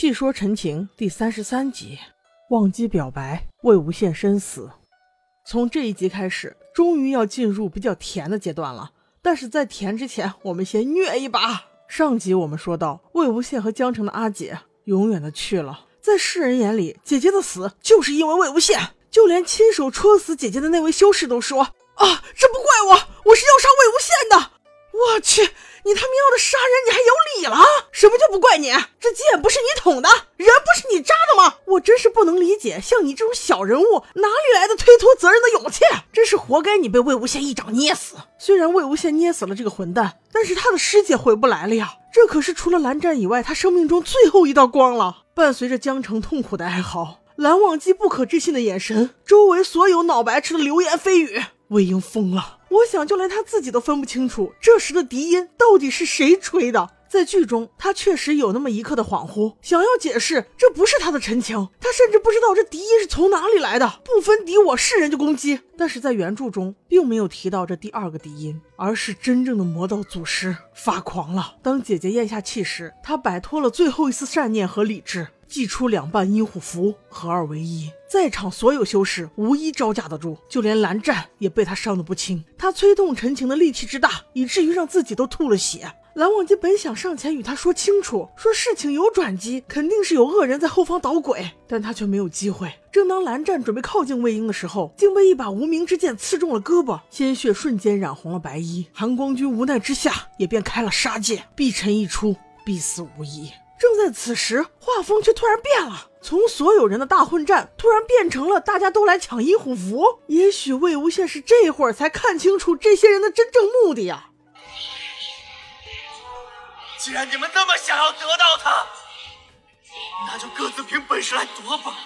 细说陈情第三十三集，忘机表白，魏无羡身死。从这一集开始，终于要进入比较甜的阶段了。但是在甜之前，我们先虐一把。上集我们说到，魏无羡和江城的阿姐永远的去了。在世人眼里，姐姐的死就是因为魏无羡，就连亲手戳死姐姐的那位修士都说：“啊，这不怪我，我是要杀魏无羡的。”我去，你他喵的杀人你还有理了？什么就不怪你？这剑不是你捅的，人不是你扎的吗？我真是不能理解，像你这种小人物哪里来的推脱责任的勇气？真是活该你被魏无羡一掌捏死。虽然魏无羡捏死了这个混蛋，但是他的师姐回不来了呀。这可是除了蓝湛以外，他生命中最后一道光了。伴随着江澄痛苦的哀嚎，蓝忘机不可置信的眼神，周围所有脑白痴的流言蜚语，魏婴疯了。我想，就连他自己都分不清楚这时的笛音到底是谁吹的。在剧中，他确实有那么一刻的恍惚，想要解释这不是他的陈情，他甚至不知道这笛音是从哪里来的，不分敌我，是人就攻击。但是在原著中，并没有提到这第二个笛音，而是真正的魔道祖师发狂了。当姐姐咽下气时，他摆脱了最后一丝善念和理智。祭出两半阴虎符，合二为一，在场所有修士无一招架得住，就连蓝湛也被他伤得不轻。他催动陈情的力气之大，以至于让自己都吐了血。蓝忘机本想上前与他说清楚，说事情有转机，肯定是有恶人在后方捣鬼，但他却没有机会。正当蓝湛准备靠近魏婴的时候，竟被一把无名之剑刺中了胳膊，鲜血瞬间染红了白衣。韩光君无奈之下，也便开了杀戒，必沉一出，必死无疑。正在此时，画风却突然变了，从所有人的大混战，突然变成了大家都来抢阴虎符。也许魏无羡是这会儿才看清楚这些人的真正目的呀。既然你们那么想要得到它，那就各自凭本事来夺吧。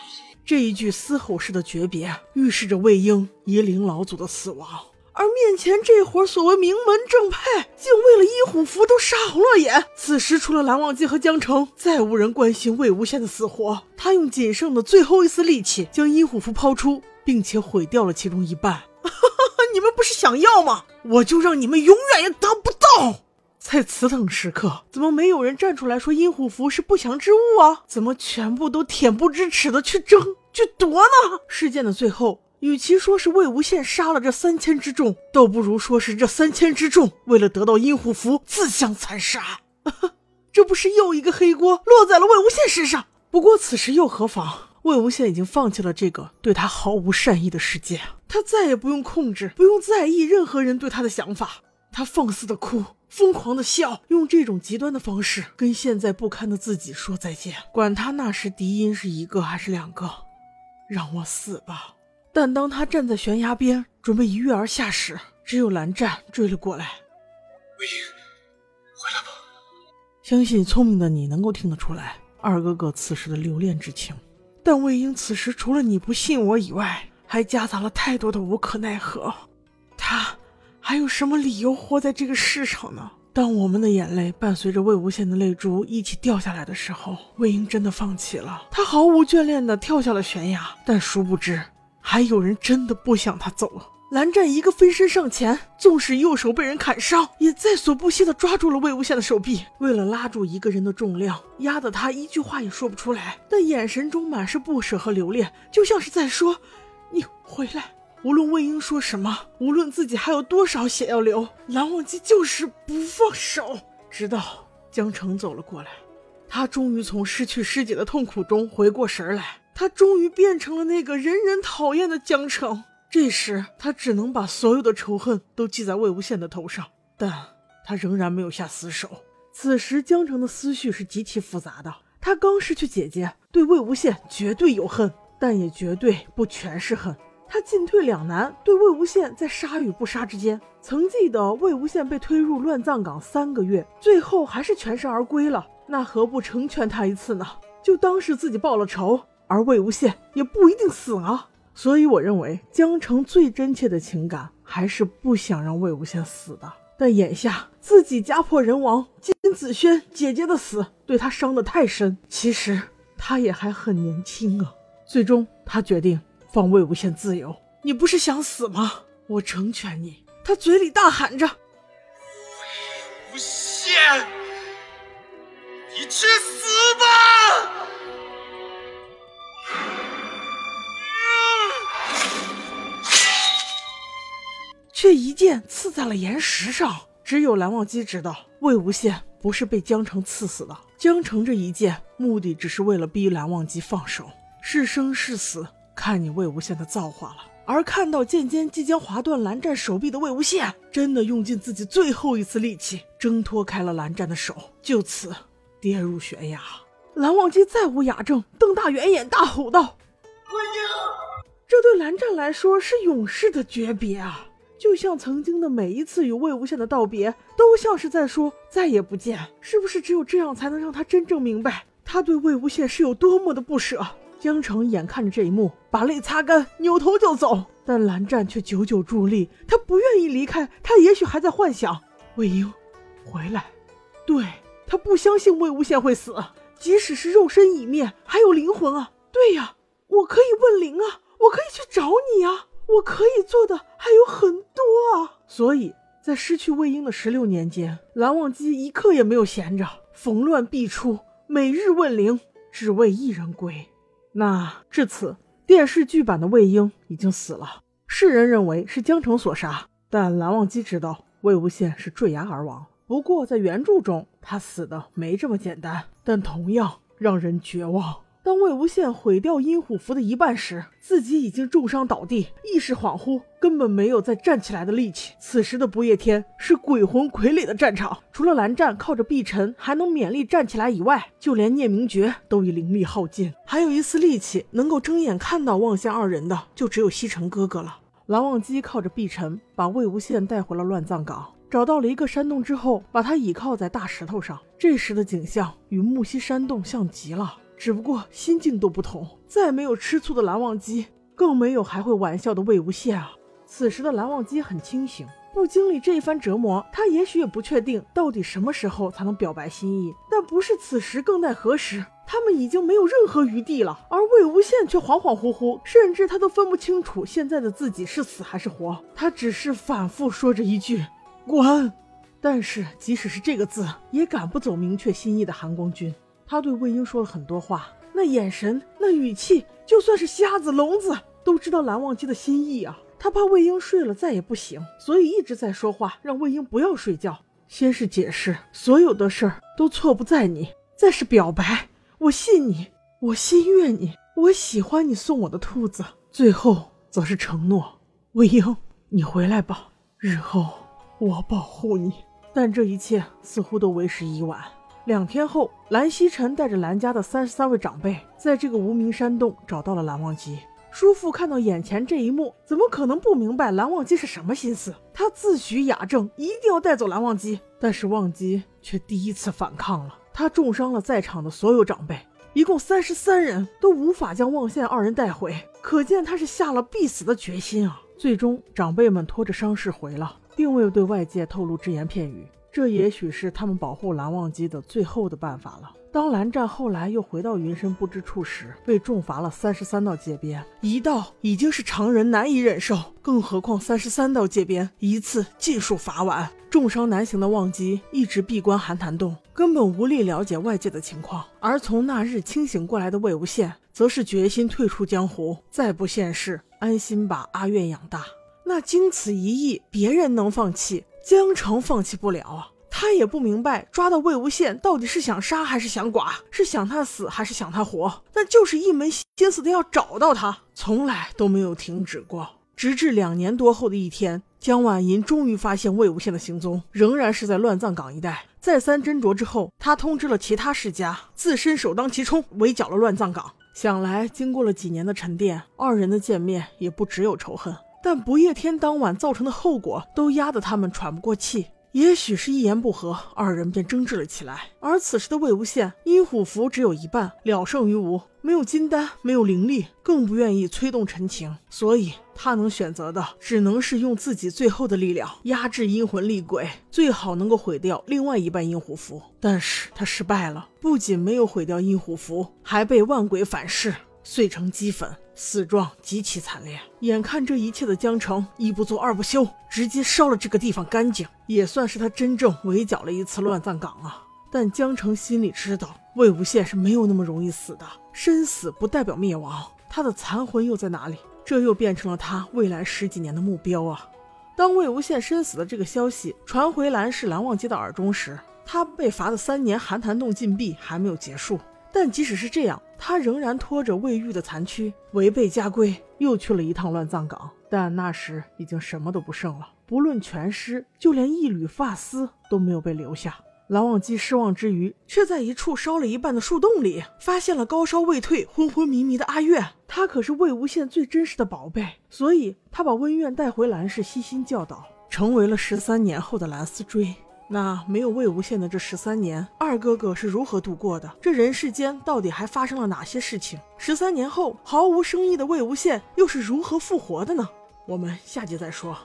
这一句嘶吼式的诀别，预示着魏婴夷陵老祖的死亡。而面前这伙所谓名门正派，竟为了阴虎符都杀红了眼。此时，除了蓝忘机和江澄，再无人关心魏无羡的死活。他用仅剩的最后一丝力气，将阴虎符抛出，并且毁掉了其中一半。你们不是想要吗？我就让你们永远也得不到。在此等时刻，怎么没有人站出来说阴虎符是不祥之物啊？怎么全部都恬不知耻的去争去夺呢？事件的最后。与其说是魏无羡杀了这三千之众，倒不如说是这三千之众为了得到阴虎符自相残杀。这不是又一个黑锅落在了魏无羡身上？不过此时又何妨？魏无羡已经放弃了这个对他毫无善意的世界，他再也不用控制，不用在意任何人对他的想法。他放肆的哭，疯狂的笑，用这种极端的方式跟现在不堪的自己说再见。管他那时敌音是一个还是两个，让我死吧。但当他站在悬崖边准备一跃而下时，只有蓝湛追了过来。魏婴，回来吧。相信聪明的你能够听得出来二哥哥此时的留恋之情。但魏婴此时除了你不信我以外，还夹杂了太多的无可奈何。他还有什么理由活在这个世上呢？当我们的眼泪伴随着魏无羡的泪珠一起掉下来的时候，魏婴真的放弃了。他毫无眷恋地跳下了悬崖，但殊不知。还有人真的不想他走了。蓝湛一个飞身上前，纵使右手被人砍伤，也在所不惜地抓住了魏无羡的手臂。为了拉住一个人的重量，压得他一句话也说不出来，但眼神中满是不舍和留恋，就像是在说：“你回来。”无论魏婴说什么，无论自己还有多少血要流，蓝忘机就是不放手。直到江澄走了过来，他终于从失去师姐的痛苦中回过神来。他终于变成了那个人人讨厌的江城。这时，他只能把所有的仇恨都记在魏无羡的头上，但他仍然没有下死手。此时，江城的思绪是极其复杂的。他刚失去姐姐，对魏无羡绝对有恨，但也绝对不全是恨。他进退两难，对魏无羡在杀与不杀之间。曾记得魏无羡被推入乱葬岗三个月，最后还是全身而归了，那何不成全他一次呢？就当是自己报了仇。而魏无羡也不一定死啊，所以我认为江澄最真切的情感还是不想让魏无羡死的。但眼下自己家破人亡，金子轩姐姐的死对他伤得太深，其实他也还很年轻啊。最终他决定放魏无羡自由。你不是想死吗？我成全你。他嘴里大喊着：“魏无羡，你去死吧！”却一剑刺在了岩石上。只有蓝忘机知道，魏无羡不是被江澄刺死的。江澄这一剑，目的只是为了逼蓝忘机放手，是生是死，看你魏无羡的造化了。而看到剑尖即将划断蓝湛手臂的魏无羡，真的用尽自己最后一次力气挣脱开了蓝湛的手，就此跌入悬崖。蓝忘机再无雅正，瞪大圆眼，大吼道：“魏婴！”这对蓝湛来说是永世的诀别啊！就像曾经的每一次与魏无羡的道别，都像是在说再也不见。是不是只有这样才能让他真正明白，他对魏无羡是有多么的不舍？江澄眼看着这一幕，把泪擦干，扭头就走。但蓝湛却久久伫立，他不愿意离开。他也许还在幻想魏婴回来。对他不相信魏无羡会死，即使是肉身已灭，还有灵魂啊。对呀，我可以问灵啊，我可以去找你啊。我可以做的还有很多啊，所以在失去魏婴的十六年间，蓝忘机一刻也没有闲着，逢乱必出，每日问灵，只为一人归。那至此，电视剧版的魏婴已经死了，世人认为是江澄所杀，但蓝忘机知道魏无羡是坠崖而亡。不过在原著中，他死的没这么简单，但同样让人绝望。当魏无羡毁掉阴虎符的一半时，自己已经重伤倒地，意识恍惚，根本没有再站起来的力气。此时的不夜天是鬼魂傀儡的战场，除了蓝湛靠着碧晨还能勉力站起来以外，就连聂明珏都已灵力耗尽，还有一丝力气能够睁眼看到望仙二人的，就只有西城哥哥了。蓝忘机靠着碧晨把魏无羡带回了乱葬岗，找到了一个山洞之后，把他倚靠在大石头上。这时的景象与木溪山洞像极了。只不过心境都不同，再没有吃醋的蓝忘机，更没有还会玩笑的魏无羡啊！此时的蓝忘机很清醒，不经历这一番折磨，他也许也不确定到底什么时候才能表白心意。但不是此时，更待何时？他们已经没有任何余地了。而魏无羡却恍恍惚惚，甚至他都分不清楚现在的自己是死还是活。他只是反复说着一句“滚”，但是即使是这个字，也赶不走明确心意的韩光君。他对魏婴说了很多话，那眼神，那语气，就算是瞎子聋子都知道蓝忘机的心意啊。他怕魏婴睡了再也不醒，所以一直在说话，让魏婴不要睡觉。先是解释，所有的事儿都错不在你；再是表白，我信你，我心悦你，我喜欢你送我的兔子；最后则是承诺，魏婴，你回来吧，日后我保护你。但这一切似乎都为时已晚。两天后，蓝曦臣带着蓝家的三十三位长辈，在这个无名山洞找到了蓝忘机。叔父看到眼前这一幕，怎么可能不明白蓝忘机是什么心思？他自诩雅正，一定要带走蓝忘机。但是忘机却第一次反抗了，他重伤了在场的所有长辈，一共三十三人都无法将望羡二人带回，可见他是下了必死的决心啊！最终，长辈们拖着伤势回了，并未对外界透露只言片语。这也许是他们保护蓝忘机的最后的办法了。当蓝湛后来又回到云深不知处时，被重罚了三十三道界边，一道已经是常人难以忍受，更何况三十三道界边，一次尽数罚完。重伤难行的忘机一直闭关寒潭洞，根本无力了解外界的情况。而从那日清醒过来的魏无羡，则是决心退出江湖，再不现世，安心把阿苑养大。那经此一役，别人能放弃？江澄放弃不了啊，他也不明白抓到魏无羡到底是想杀还是想剐，是想他死还是想他活，但就是一门心思的要找到他，从来都没有停止过。直至两年多后的一天，江婉银终于发现魏无羡的行踪，仍然是在乱葬岗一带。再三斟酌之后，他通知了其他世家，自身首当其冲围剿了乱葬岗。想来，经过了几年的沉淀，二人的见面也不只有仇恨。但不夜天当晚造成的后果，都压得他们喘不过气。也许是一言不合，二人便争执了起来。而此时的魏无羡，阴虎符只有一半，了胜于无，没有金丹，没有灵力，更不愿意催动陈情，所以他能选择的，只能是用自己最后的力量压制阴魂厉鬼，最好能够毁掉另外一半阴虎符。但是他失败了，不仅没有毁掉阴虎符，还被万鬼反噬，碎成齑粉。死状极其惨烈，眼看这一切的江澄一不做二不休，直接烧了这个地方干净，也算是他真正围剿了一次乱葬岗啊。但江澄心里知道，魏无羡是没有那么容易死的，身死不代表灭亡，他的残魂又在哪里？这又变成了他未来十几年的目标啊。当魏无羡身死的这个消息传回蓝氏蓝忘机的耳中时，他被罚的三年寒潭洞禁闭还没有结束。但即使是这样，他仍然拖着魏玉的残躯，违背家规，又去了一趟乱葬岗。但那时已经什么都不剩了，不论全尸，就连一缕发丝都没有被留下。蓝忘机失望之余，却在一处烧了一半的树洞里，发现了高烧未退、昏昏迷迷的阿月。他可是魏无羡最珍视的宝贝，所以他把温苑带回蓝氏，悉心教导，成为了十三年后的蓝思追。那没有魏无羡的这十三年，二哥哥是如何度过的？这人世间到底还发生了哪些事情？十三年后，毫无生意的魏无羡又是如何复活的呢？我们下集再说。